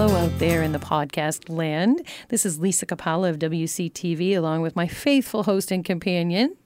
hello out there in the podcast land. This is Lisa Capalla of WCTV, along with my faithful host and companion,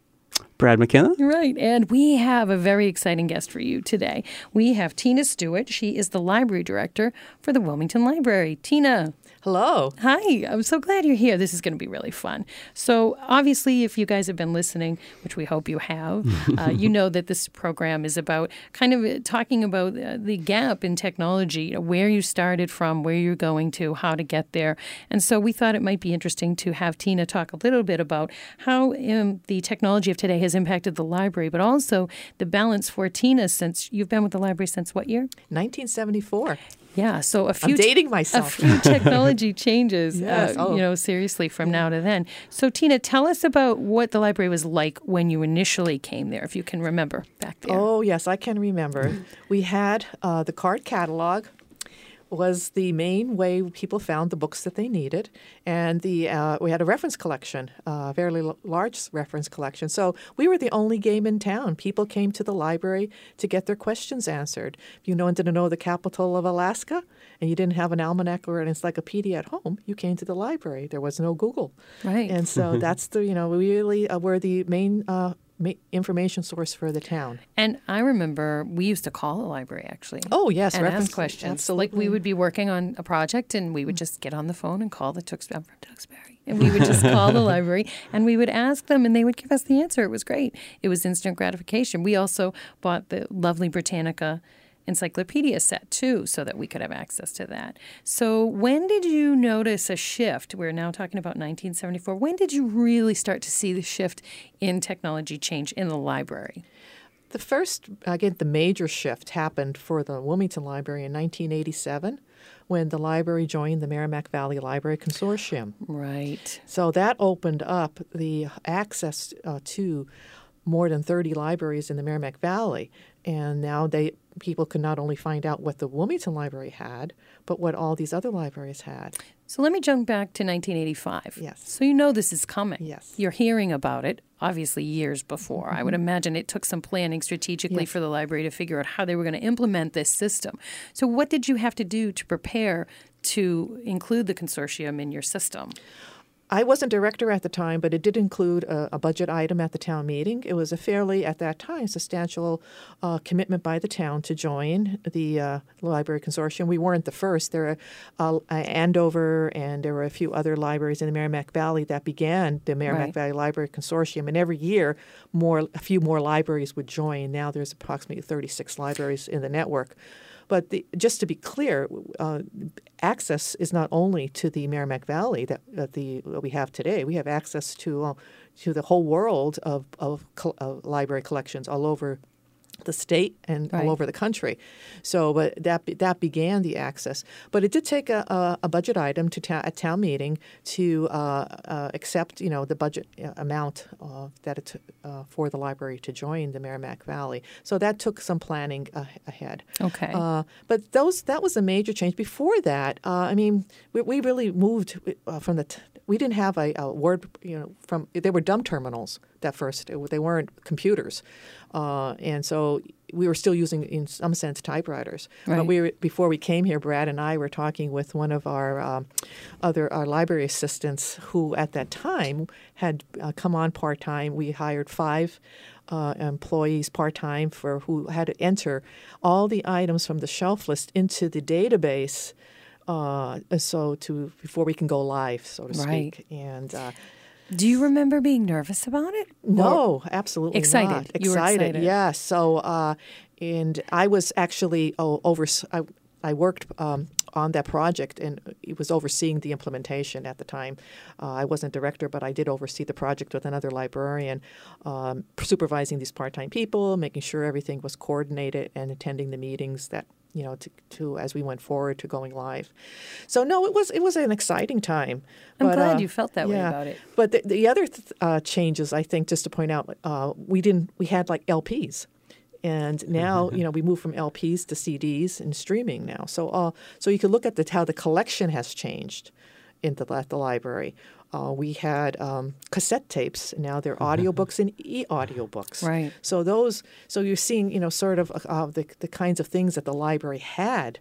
Brad McKenna. Right. And we have a very exciting guest for you today. We have Tina Stewart. She is the library director for the Wilmington Library. Tina. Hello. Hi. I'm so glad you're here. This is going to be really fun. So, obviously, if you guys have been listening, which we hope you have, uh, you know that this program is about kind of talking about uh, the gap in technology, you know, where you started from, where you're going to, how to get there. And so, we thought it might be interesting to have Tina talk a little bit about how um, the technology of today has impacted the library, but also the balance for Tina since you've been with the library since what year? 1974. Yeah, so a few I'm dating myself. A few technology changes, yes. uh, oh. you know, seriously from now to then. So Tina, tell us about what the library was like when you initially came there, if you can remember back there. Oh yes, I can remember. we had uh, the card catalog was the main way people found the books that they needed, and the uh, we had a reference collection, a uh, fairly l- large reference collection. So we were the only game in town. People came to the library to get their questions answered. If you wanted to know the capital of Alaska, and you didn't have an almanac or an encyclopedia at home, you came to the library. There was no Google, right? And so that's the you know we really uh, were the main uh, information source for the town. And I remember we used to call the library actually. Oh yes, and ask questions. Absolutely. Like we would be working on a project, and we would mm-hmm. just get on the phone and call the Tux. I'm from Tewksbury, and we would just call the library, and we would ask them, and they would give us the answer. It was great. It was instant gratification. We also bought the lovely Britannica encyclopedia set too, so that we could have access to that. So, when did you notice a shift? We're now talking about 1974. When did you really start to see the shift in technology change in the library? The first, again, the major shift happened for the Wilmington Library in 1987 when the library joined the Merrimack Valley Library Consortium. Right. So that opened up the access uh, to more than 30 libraries in the Merrimack Valley. And now they people could not only find out what the Wilmington Library had, but what all these other libraries had. So let me jump back to 1985. Yes. So you know this is coming. Yes. You're hearing about it, obviously, years before. Mm-hmm. I would imagine it took some planning strategically yes. for the library to figure out how they were going to implement this system. So, what did you have to do to prepare to include the consortium in your system? I wasn't director at the time, but it did include a, a, budget item at the town meeting. It was a fairly, at that time, substantial uh, commitment by the town to join the uh, library consortium. We weren't the first. There were uh, Andover and there were a few other libraries in the Merrimack Valley that began the Merrimack right. Valley Library Consortium, and every year, more a few more libraries would join. Now there's approximately 36 libraries in the network. But the, just to be clear, uh, access is not only to the Merrimack Valley that, that the that we have today. We have access to uh, to the whole world of of, of library collections all over the state and right. all over the country. So, but that that began the access. But it did take a, a, a budget item to ta- a town meeting to uh, uh, accept, you know, the budget uh, amount uh, that it uh, for the library to join the Merrimack Valley. So that took some planning ahead. Okay. Uh, but those that was a major change. Before that, I mean, we, we, really moved from the. T- we didn't have a, a, word, you know, from they were dumb terminals that first. They weren't computers, uh, and so we were still using, in some sense, typewriters. Right. But we were, before we came here, Brad and I were talking with one of our um, other our library assistants, who at that time had uh, come on part time. We hired five. Uh, employees part time for who had to enter all the items from the shelf list into the database uh, so to before we can go live, so to right. speak. And uh, do you remember being nervous about it? No, absolutely excited. not. You excited. excited. Yeah. So, uh, and I was actually oh, over. I, I worked um, on that project and it was overseeing the implementation at the time. Uh, I wasn't director, but I did oversee the project with another librarian, um, supervising these part-time people, making sure everything was coordinated, and attending the meetings that you know, to, to as we went forward to going live. So no, it was it was an exciting time. I'm but, glad uh, you felt that yeah. way about it. But the, the other th- uh, changes, I think, just to point out, uh, we didn't we had like LPs. And now, you know, we move from LPs to CDs and streaming now. So, uh, so you can look at the, how the collection has changed in the, at the library. Uh, we had um, cassette tapes. Now they're audiobooks and e-audiobooks. Right. So those, so you're seeing, you know, sort of uh, the the kinds of things that the library had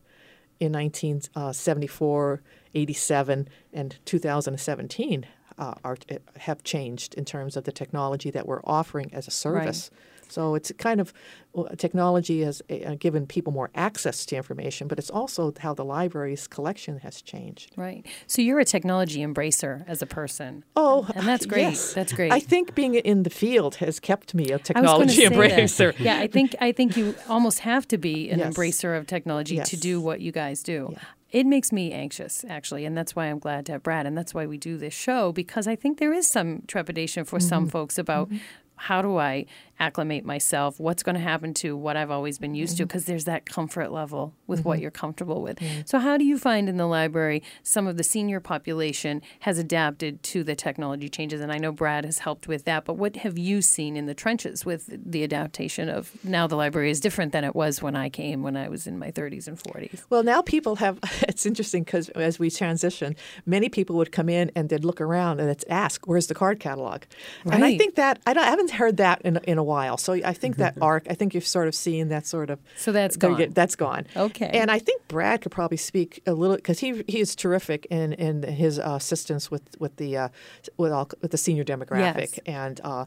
in 1974, 87, and 2017 uh, are, have changed in terms of the technology that we're offering as a service. Right. So it's kind of well, technology has uh, given people more access to information, but it's also how the library's collection has changed. Right. So you're a technology embracer as a person. Oh, and that's great. Yes. That's great. I think being in the field has kept me a technology embracer. yeah, I think I think you almost have to be an yes. embracer of technology yes. to do what you guys do. Yeah it makes me anxious actually and that's why i'm glad to have brad and that's why we do this show because i think there is some trepidation for mm-hmm. some folks about mm-hmm how do I acclimate myself? What's going to happen to what I've always been used mm-hmm. to? Because there's that comfort level with mm-hmm. what you're comfortable with. Mm-hmm. So, how do you find in the library some of the senior population has adapted to the technology changes? And I know Brad has helped with that, but what have you seen in the trenches with the adaptation of now the library is different than it was when I came when I was in my 30s and 40s? Well, now people have, it's interesting because as we transition, many people would come in and they'd look around and it's ask, where's the card catalog? Right. And I think that, I, I haven't heard that in, in a while. So I think that mm-hmm. arc, I think you've sort of seen that sort of. So that's gone. Get, that's gone. Okay. And I think Brad could probably speak a little because he he is terrific in in his uh, assistance with with the uh, with all with the senior demographic yes. and. Uh,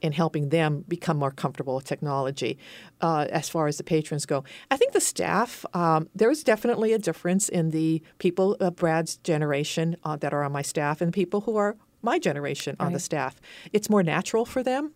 in helping them become more comfortable with technology uh, as far as the patrons go. I think the staff, um, there is definitely a difference in the people of Brad's generation uh, that are on my staff and people who are my generation on the staff. It's more natural for them.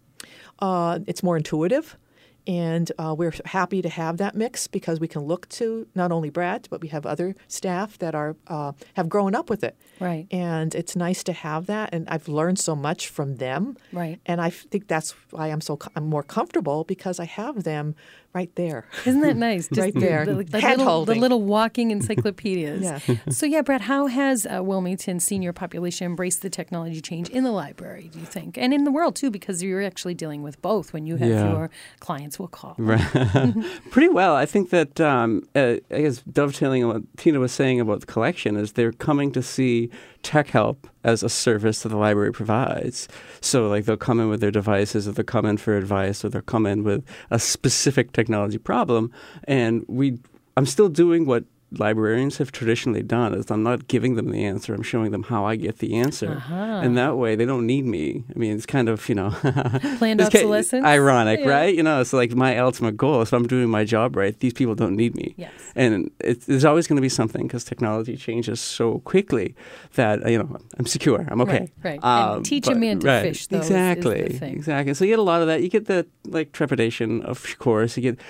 Uh, it's more intuitive. And uh, we're happy to have that mix because we can look to not only Brad, but we have other staff that are uh, have grown up with it. Right. And it's nice to have that. And I've learned so much from them. Right. And I think that's why I'm so I'm more comfortable because I have them right there. Isn't that nice? Just right there. The, the, the, little, the, little, walking encyclopedias. yeah. So, yeah, Brad, how has uh, Wilmington senior population embraced the technology change in the library, do you think? And in the world, too, because you're actually dealing with both when you have yeah. your clients will call. Right. Pretty well. I think that, um, uh, I guess, dovetailing on what Tina was saying about the collection, is they're coming to see tech help as a service that the library provides. So, like, they'll come in with their devices, or they'll come in for advice, or they'll come in with a specific technology problem. And we, I'm still doing what librarians have traditionally done is I'm not giving them the answer. I'm showing them how I get the answer, uh-huh. and that way they don't need me. I mean, it's kind of you know planned obsolescence. ironic, yeah. right? You know, it's like my ultimate goal. If I'm doing my job right, these people don't need me. Yes. And it, there's always going to be something because technology changes so quickly that you know I'm secure. I'm okay. Right. right. Um, and teach but, a man to right. fish. Though, exactly. Is, is exactly. So you get a lot of that. You get the like trepidation, of course. You get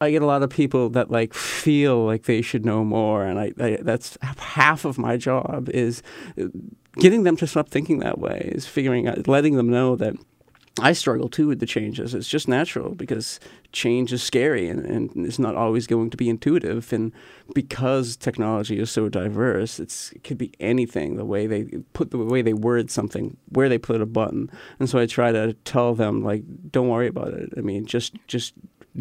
I get a lot of people that like feel like they should know more, and I, I, that's half of my job is uh, getting them to stop thinking that way. Is figuring out, letting them know that I struggle too with the changes. It's just natural because change is scary and, and it's not always going to be intuitive. And because technology is so diverse, it's, it could be anything. The way they put the way they word something, where they put a button. And so I try to tell them like, don't worry about it. I mean, just just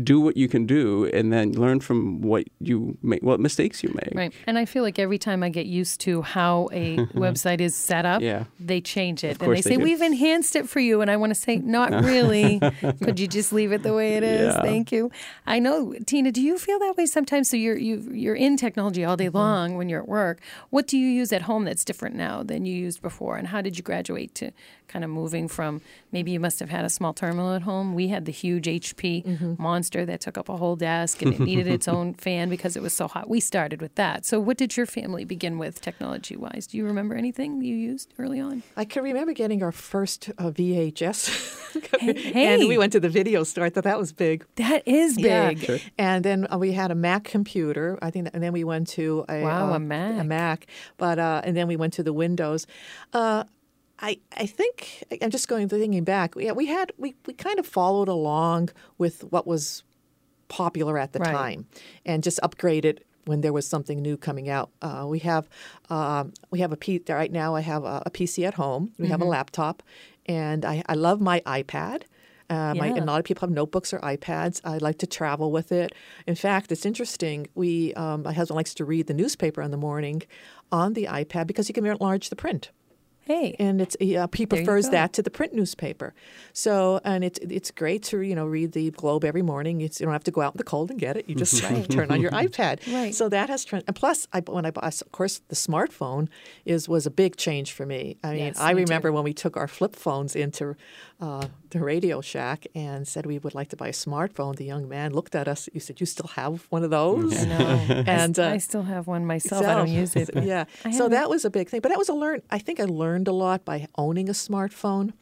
do what you can do and then learn from what you make what mistakes you make. Right. And i feel like every time i get used to how a website is set up yeah. they change it and they, say we've enhanced it for you. And i want to say not really. Could you just leave it the way it is? Yeah. thank you. I know tina do you feel that way sometimes? So you're you, you're in technology all day mm-hmm. long when you're at work. What do you use at home that's different now than you used before? And how did you graduate to kind of moving from maybe you must have had a small terminal at home. We had the huge HP mm-hmm. monster that took up a whole desk and it needed its own fan because it was so hot. We started with that. So, what did your family begin with technology wise? Do you remember anything you used early on? I can remember getting our first uh, VHS. hey, hey. And we went to the video store. I thought that was big. That is big. Yeah. Sure. And then uh, we had a Mac computer. I think, that, and then we went to a, wow, uh, a Mac. A Mac. But, uh, and then we went to the Windows. I, I think I'm just going thinking back. Yeah, we had we, we kind of followed along with what was popular at the right. time, and just upgraded when there was something new coming out. Uh, we have um, we have a P, right now. I have a, a PC at home. We mm-hmm. have a mm-hmm. laptop, and I, I love my iPad. Uh, yeah. my, and a lot of people have notebooks or iPads. I like to travel with it. In fact, it's interesting. We um, my husband likes to read the newspaper in the morning on the iPad because he can enlarge the print. Hey. and it's uh, he prefers that to the print newspaper. So and it's it's great to you know read the Globe every morning. It's, you don't have to go out in the cold and get it. You just turn on your iPad. Right. So that has trans- and plus I when I bought of course the smartphone is was a big change for me. I mean Yes, I me too. remember when we took our flip phones into uh, the Radio Shack and said we would like to buy a smartphone. The young man looked at us. You said, "You still have one of those?" I know. And, I, uh, I still have one myself. I don't use it. but yeah. So that was a big thing. But that was a learn. I think I learned a lot by owning a smartphone.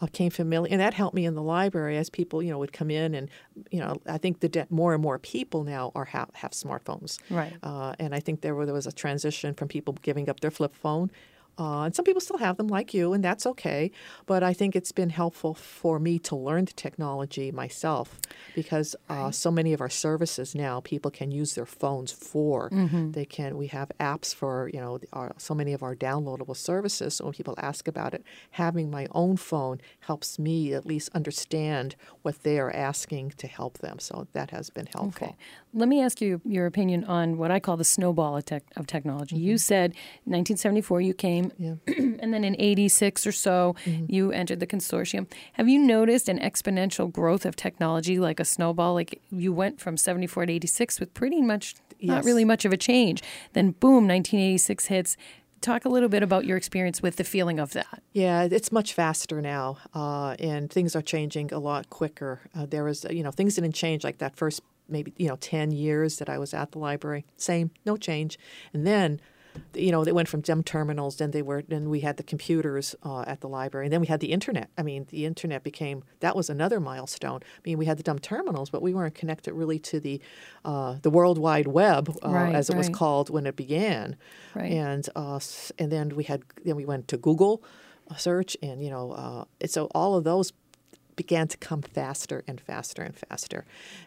I came familiar, and that helped me in the library as people, you know, would come in, and you know, I think the de- more and more people now are have, have smartphones, Right. Uh, and I think there, were, there was a transition from people giving up their flip phone. Uh, and some people still have them, like you, and that's okay. But I think it's been helpful for me to learn the technology myself because uh, so many of our services now people can use their phones for. Mm-hmm. They can. We have apps for you know our, so many of our downloadable services. So when people ask about it, having my own phone helps me at least understand what they are asking to help them. So that has been helpful. Okay. Let me ask you your opinion on what I call the snowball of, tech, of technology. You said 1974 you came, Yeah. and then in 86 or so you entered the consortium. Have you noticed an exponential growth of technology like a snowball? Like you went from 74 to 86 with pretty much not really much of a change. Then boom, 1986 hits. Talk a little bit about your experience with the feeling of that. Yeah, it's much faster now, uh, and things are changing a lot quicker. Uh, there was, you know, things didn't change like that first maybe you know ten years that I was at the library. Same, no change, and then. You know, they went from dumb terminals. Then they were. Then we had the computers uh, at the library, and then we had the internet. I mean, the internet became that was another milestone. I mean, we had the dumb terminals, but we weren't connected really to the uh, the World Wide Web, uh, Right, as it was called when it began Right. and uh, and then we had then we went to Google uh, search, and you know, uh, so all of those began to come faster and faster and faster,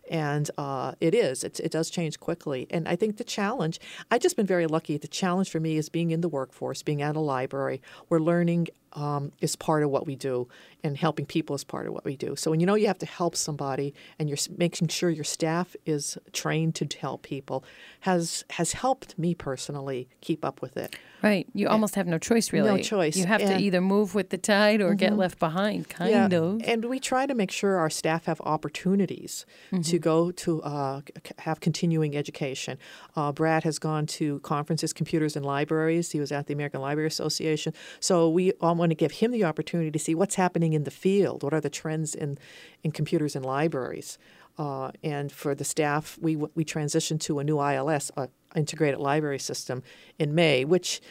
and uh, it is it, it does change quickly. And I think the challenge I've just been very lucky. The challenge for me is being in the workforce, being at a library, where learning um, is part of what we do, and helping people is part of what we do. So when you know you have to help somebody, and you're making sure your staff is trained to help people, has has helped me personally keep up with it. Right. You almost have no choice, really. No choice. You have to either move with the tide or get left behind, kind of. And we try to make sure our staff have opportunities to go to uh, have continuing education. Uh, Brad has gone to conferences, computers, and libraries. He was at the American Library Association. So we all want to give him the opportunity to see what's happening in the field. What are the trends in, in computers and libraries? Uh, and for the staff, we we transitioned to a new ILS, integrated library system, in May, which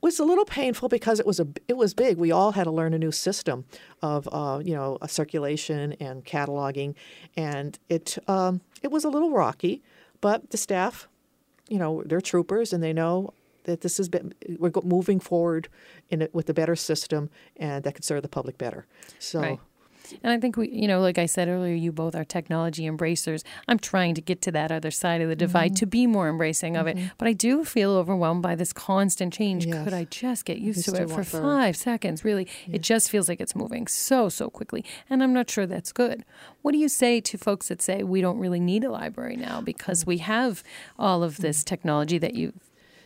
was a little painful because it was a it was big. We all had to learn a new system of uh, you know a circulation and cataloging, and it um, it was a little rocky. But the staff, you know, they're troopers and they know that this has been we're moving forward in it with a better system and that could serve the public better. So. Right. And I think we, you know, like I said earlier, you both are technology embracers. I'm trying to get to that other side of the divide to be more embracing of it. But I do feel overwhelmed by this constant change. Yes. Could I just get used Used to it for five seconds? Really, it just feels like it's moving so, so quickly. And I'm not sure that's good. What do you say to folks that say we don't really need a library now because we have all of this technology that you've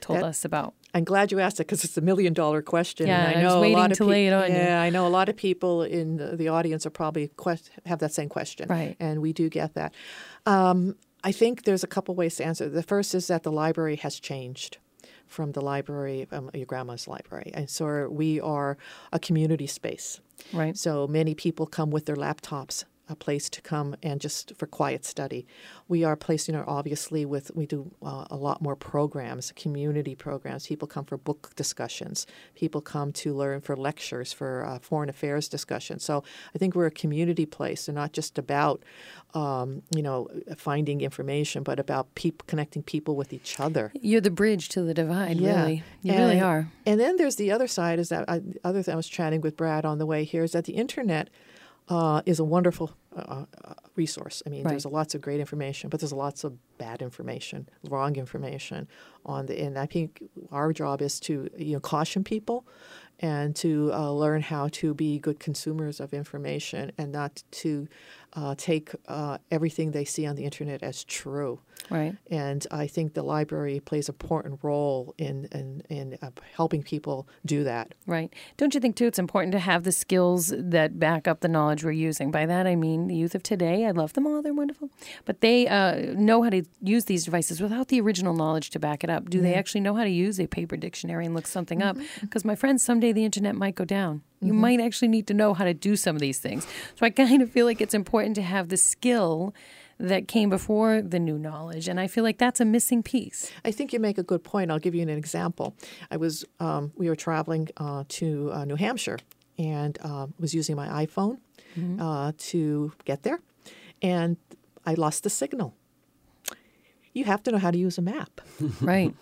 told That- us about? I'm glad you asked it because it's a million dollar question. Yeah, and I I know waiting a lot of to lay it on you. Yeah, I know a lot of people in the, the audience are probably quest- have that same question. Right. And we do get that. Um, I think there's a couple ways to answer. The first is that the library has changed from the library, um, your grandma's library. And so we are a community space. Right. So many people come with their laptops, a place to come and just for quiet study. We are placed, you know, obviously with we do uh, a lot more programs, community programs. People come for book discussions. People come to learn for lectures, for uh, foreign affairs discussions. So I think we're a community place, and not just about, um, you know, finding information, but about peop- connecting people with each other. You're the bridge to the divide, really. You really are. And then there's the other side is that I, the other thing I was chatting with Brad on the way here is that the internet uh, is a wonderful uh, uh, resource. I mean, there's Right. lots of great information, but there's lots of bad information, wrong information on the. And I think our job is to you know caution people and to uh, learn how to be good consumers of information and not to uh, take uh, everything they see on the internet as true. Right. And I think the library plays an important role in in, in uh, helping people do that. Right. Don't you think, too, it's important to have the skills that back up the knowledge we're using? By that, I mean the youth of today. I love them all. They're wonderful. But they uh, know how to use these devices without the original knowledge to back it up. Do they actually know how to use a paper dictionary and look something up? Because, my friends, someday the internet might go down. You might actually need to know how to do some of these things. So I kind of feel like it's important to have the skill that came before the new knowledge. And I feel like that's a missing piece. I think you make a good point. I'll give you an example. I was um, we were traveling uh, to uh, New Hampshire and uh, was using my iPhone uh, to get there, and I lost the signal. You have to know how to use a map, Right.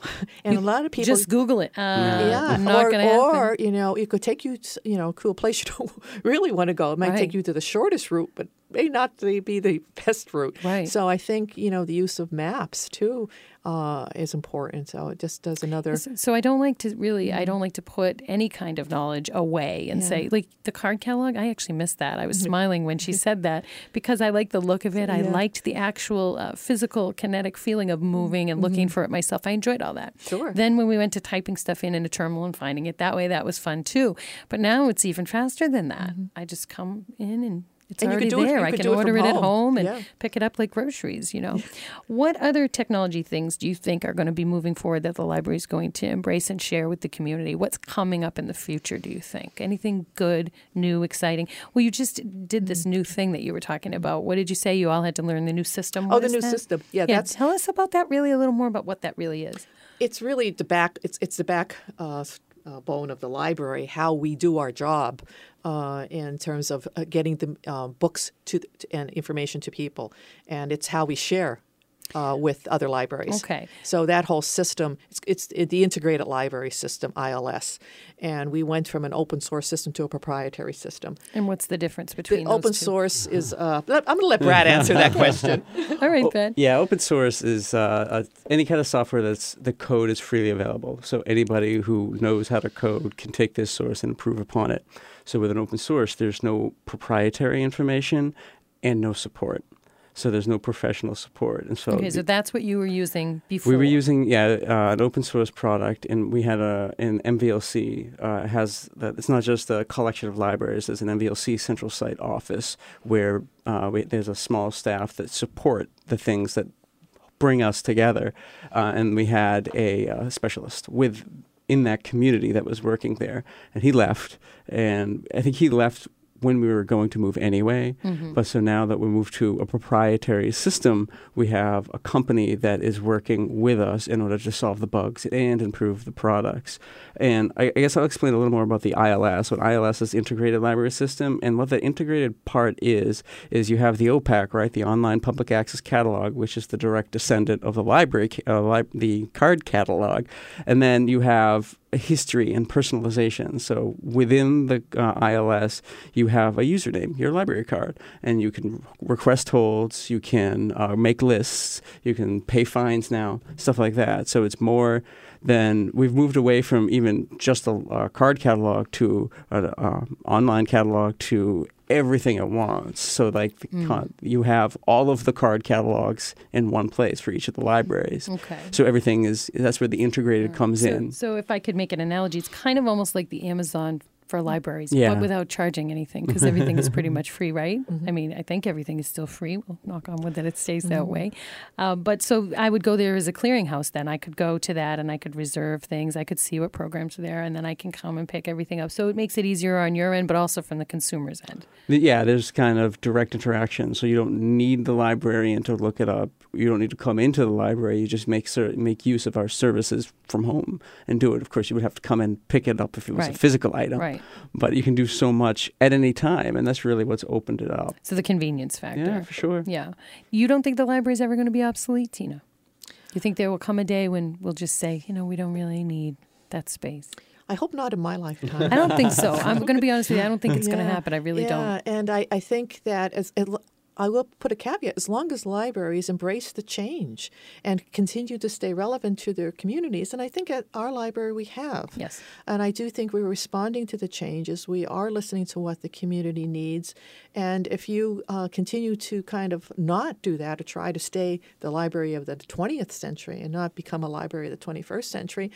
and a lot of people Just Google it. Uh, yeah, Not or, going to happen. or you know, it could take you, to, you know, to a place you don't really want to go. It might Right. take you to the shortest route, but may not be the best route. Right. So I think you know the use of maps too uh, is important. So it just does another. So, I don't like to really, I mm-hmm. don't like to put any kind of knowledge away and say, like the card catalog, I actually missed that. I was mm-hmm. smiling when she mm-hmm. said that because I like the look of it. I liked the actual uh, physical, kinetic feeling of moving and looking for it myself. I enjoyed all that. Sure. Then when we went to typing stuff in in a terminal and finding it that way, that was fun too. But now it's even faster than that. I just come in and it's And you already could do it- there. you I can it order it at home. and Yeah. pick it up like groceries, you know. what other technology things do you think are going to be moving forward that the library is going to embrace and share with the community? What's coming up in the future, do you think? Anything good, new, exciting? Well, you just did this new thing that you were talking about. What did you say? You all had to learn the new system. Oh, the new that? system. Yeah, Yeah, that's tell us about that really a little more about what that really is. it's really the back it's it's the back uh, uh, bone of the library how we do our job uh, in terms of uh, getting the uh, books to, to and information to people. And it's how we share uh, with other libraries. Okay. So that whole system, it's, it's the integrated library system, ILS, and we went from an open source system to a proprietary system. And what's the difference between The those open two? source is. Uh, I'm going to let Brad answer that question. All right, Ben. Yeah, open source is uh, uh, any kind of software that's the code is freely available. So anybody who knows how to code can take this source and improve upon it. So with an open source, there's no proprietary information and no support. So there's no professional support, and so Okay, so that's what you were using before. we were using yeah uh, an open source product, and we had a an MVLC uh, has that. It's not just a collection of libraries. There's an MVLC central site office where uh, we, there's a small staff that support the things that bring us together, uh, and we had a uh, specialist with in that community that was working there, and he left, and I think he left when we were going to move anyway. Mm-hmm. But so now that we moved to a proprietary system, we have a company that is working with us in order to solve the bugs and improve the products. And I, I guess I'll explain a little more about the ILS. What ILS is Integrated Library System, and what the integrated part is is you have the OPAC, right, the Online Public Access Catalog, which is the direct descendant of the library, uh, li- the card catalog, and then you have history and personalization. So within the uh, ILS, you have a username, your library card, and you can request holds, you can uh, make lists, you can pay fines now, stuff like that. So it's more than we've moved away from even just a uh, card catalog to an uh, online catalog to everything at once. So like the hmm. con- you have all of the card catalogs in one place for each of the libraries. Okay. So everything is that's where the integrated hmm. comes So, in. so if I could make an analogy, it's kind of almost like the Amazon for libraries, Yeah. but without charging anything because everything is pretty much free, right? Mm-hmm. I mean, I think everything is still free. We'll knock on wood that it stays that Mm-hmm. way. Uh, but so I would go there as a clearinghouse then. I could go to that and I could reserve things. I could see what programs are there and then I can come and pick everything up. So it makes it easier on your end, but also from the consumer's end. Yeah, there's kind of direct interaction, so you don't need the librarian to look it up. You don't need to come into the library. You just make cer- make use of our services from home and do it. Of course, you would have to come and pick it up if it was a physical item. Right. But you can do so much at any time, and that's really what's opened it up. So the convenience factor. Yeah, for sure. Yeah. You don't think the library is ever going to be obsolete, Tina? You think there will come a day when we'll just say, you know, we don't really need that space? I hope not in my lifetime. I don't think so. I'm going to be honest with you. I don't think it's going to happen. I really yeah, don't. And I, I think that as, it, I will put a caveat: as long as libraries embrace the change and continue to stay relevant to their communities, and I think at our library we have. Yes. And I do think we're responding to the changes. We are listening to what the community needs, and if you uh, continue to kind of not do that or try to stay the library of the 20th century and not become a library of the 21st century,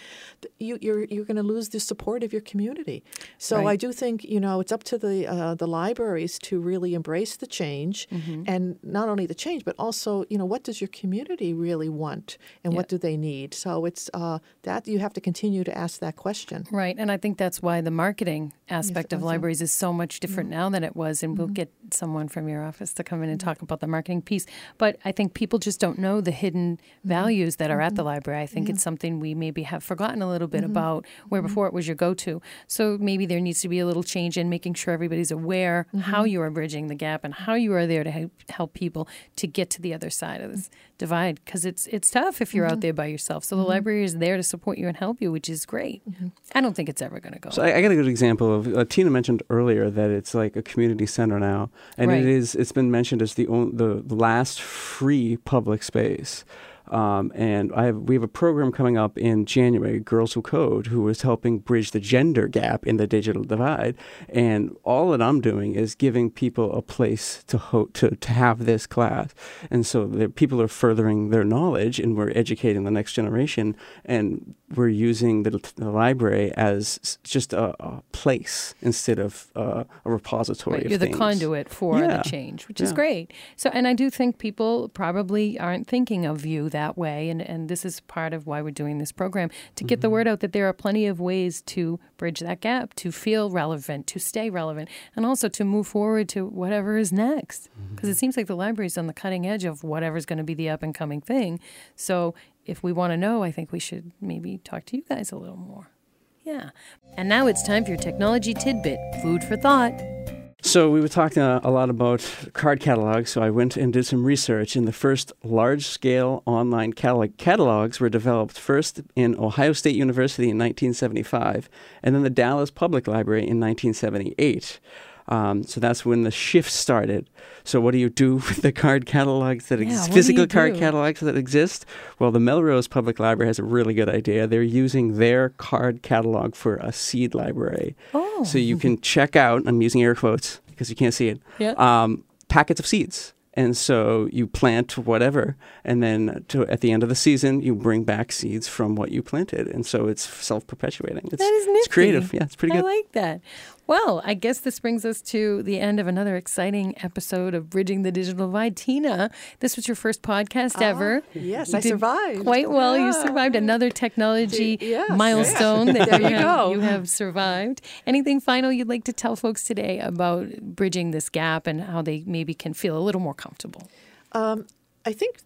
you, you're you're going to lose the support of your community. So Right. I do think you know it's up to the uh, the libraries to really embrace the change, Mm-hmm. Mm-hmm. and not only the change, but also you know what does your community really want and what do they need. So it's uh, that you have to continue to ask that question. Right. And I think that's why the marketing aspect of libraries is so much different mm-hmm. now than it was. And we'll mm-hmm. get someone from your office to come in and talk about the marketing piece. But I think people just don't know the hidden values that are at the library. I think it's something we maybe have forgotten a little bit about where before it was your go to. So maybe there needs to be a little change in making sure everybody's aware how you are bridging the gap and how you are there to help, help people to get to the other side of this divide because it's it's tough if you're out mm-hmm. there by yourself. So the mm-hmm. library is there to support you and help you, which is great. Mm-hmm. I don't think it's ever going to go. So I, I got a good example of uh, Tina mentioned earlier that it's like a community center now, and Right. it is. It's been mentioned as the on, the last free public space. Um, and I have, we have a program coming up in January, Girls Who Code, who is helping bridge the gender gap in the digital divide. And all that I'm doing is giving people a place to ho- to to have this class. And so the people are furthering their knowledge, and we're educating the next generation. And we're using the, the library as just a, a place instead of uh, a repository. Right, of you're the things. conduit for Yeah. the change, which is great. So, and I do think people probably aren't thinking of you that way, and and this is part of why we're doing this program to get the Mm-hmm. word out that there are plenty of ways to bridge that gap, to feel relevant, to stay relevant, and also to move forward to whatever is next. Mm-hmm. Because it seems like the library's on the cutting edge of whatever's going to be the up and coming thing. So, if we want to know, I think we should maybe talk to you guys a little more. Yeah. And now it's time for your technology tidbit, food for thought. So we were talking uh, a lot about card catalogs. So I went and did some research, and the first large-scale online catalog- catalogs were developed first in Ohio State University in 1975, and then the Dallas Public Library in 1978. Um, so that's when the shift started. So what do you do with the card catalogs that Yeah, exist, physical card catalogs that exist? Well, the Melrose Public Library has a really good idea. They're using their card catalog for a seed library. Oh. So you can check out, I'm using air quotes because you can't see it, Yeah. um, packets of seeds. And so you plant whatever, and then to, at the end of the season, you bring back seeds from what you planted. And so it's self perpetuating. That is It's creative. Yeah, it's pretty good. I like that. Well, I guess this brings us to the end of another exciting episode of Bridging the Digital Divide. Tina, this was your first podcast ever. Ah, yes, You I survived. Quite well. You survived another technology Yes, milestone yes. that There you, you have, go. you have survived. Anything final you'd like to tell folks today about bridging this gap and how they maybe can feel a little more comfortable? I think,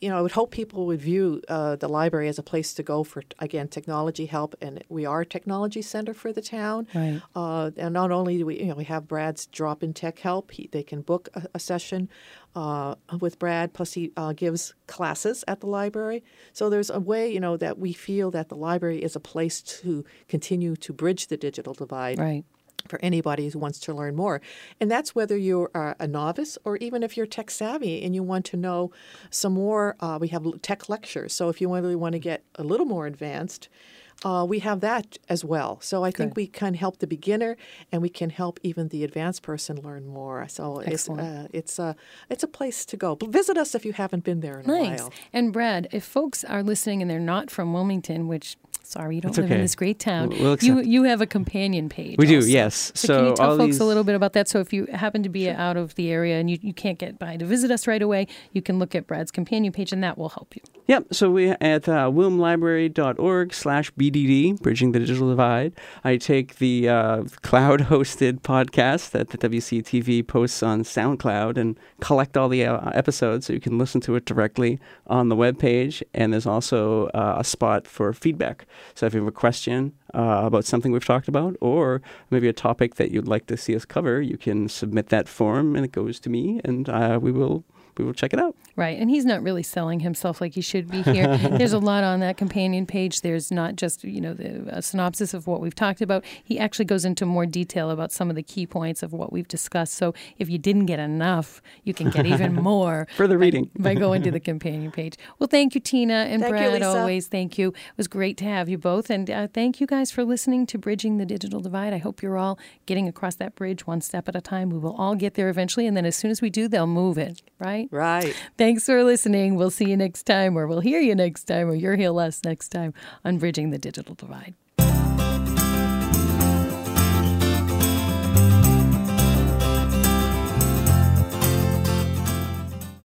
you know, I would hope people would view uh, the library as a place to go for, again, technology help. And we are a technology center for the town. Right. Uh, and not only do we, you know, we have Brad's drop in tech help, he, they can book a, a session uh, with Brad, plus he uh, gives classes at the library. So there's a way, you know, that we feel that the library is a place to continue to bridge the digital divide Right. For anybody who wants to learn more. And that's whether you're uh, a novice or even if you're tech savvy and you want to know some more. Uh, we have tech lectures. So if you really want to get a little more advanced, uh, we have that as well. So I think we can help the beginner and we can help even the advanced person learn more. So it's uh, it's a it's a place to go. But visit us if you haven't been there in a Nice. while. And Brad, if folks are listening and they're not from Wilmington, which sorry you don't It's live in this great town, We'll- you you have a companion page. We do, yes. So, can you tell folks these- a little bit about that? So if you happen to be out of the area and you, you can't get by to visit us right away, you can look at Brad's companion page and that will help you. Yep. So we at uh, wilmlibrary.org slash BDD, Bridging the Digital Divide. I take the uh, cloud-hosted podcast that the WCTV posts on SoundCloud and collect all the uh, episodes so you can listen to it directly on the webpage. And there's also uh, a spot for feedback. So if you have a question uh, about something we've talked about or maybe a topic that you'd like to see us cover, you can submit that form and it goes to me and uh, we will we will check it out. Right. And he's not really selling himself like he should be here. There's a lot on that companion page. There's not just, you know, the, a synopsis of what we've talked about. He actually goes into more detail about some of the key points of what we've discussed. So if you didn't get enough, you can get even more. Further reading. By, going to the companion page. Well, thank you, Tina and Thank you, Brad. Lisa. always thank you. It was great to have you both. And uh, thank you guys for listening to Bridging the Digital Divide. I hope you're all getting across that bridge one step at a time. We will all get there eventually. And then as soon as we do, they'll move it, right? Right. Thanks for listening. We'll see you next time, or we'll hear you next time, or you'll hear us next time on Bridging the Digital Divide.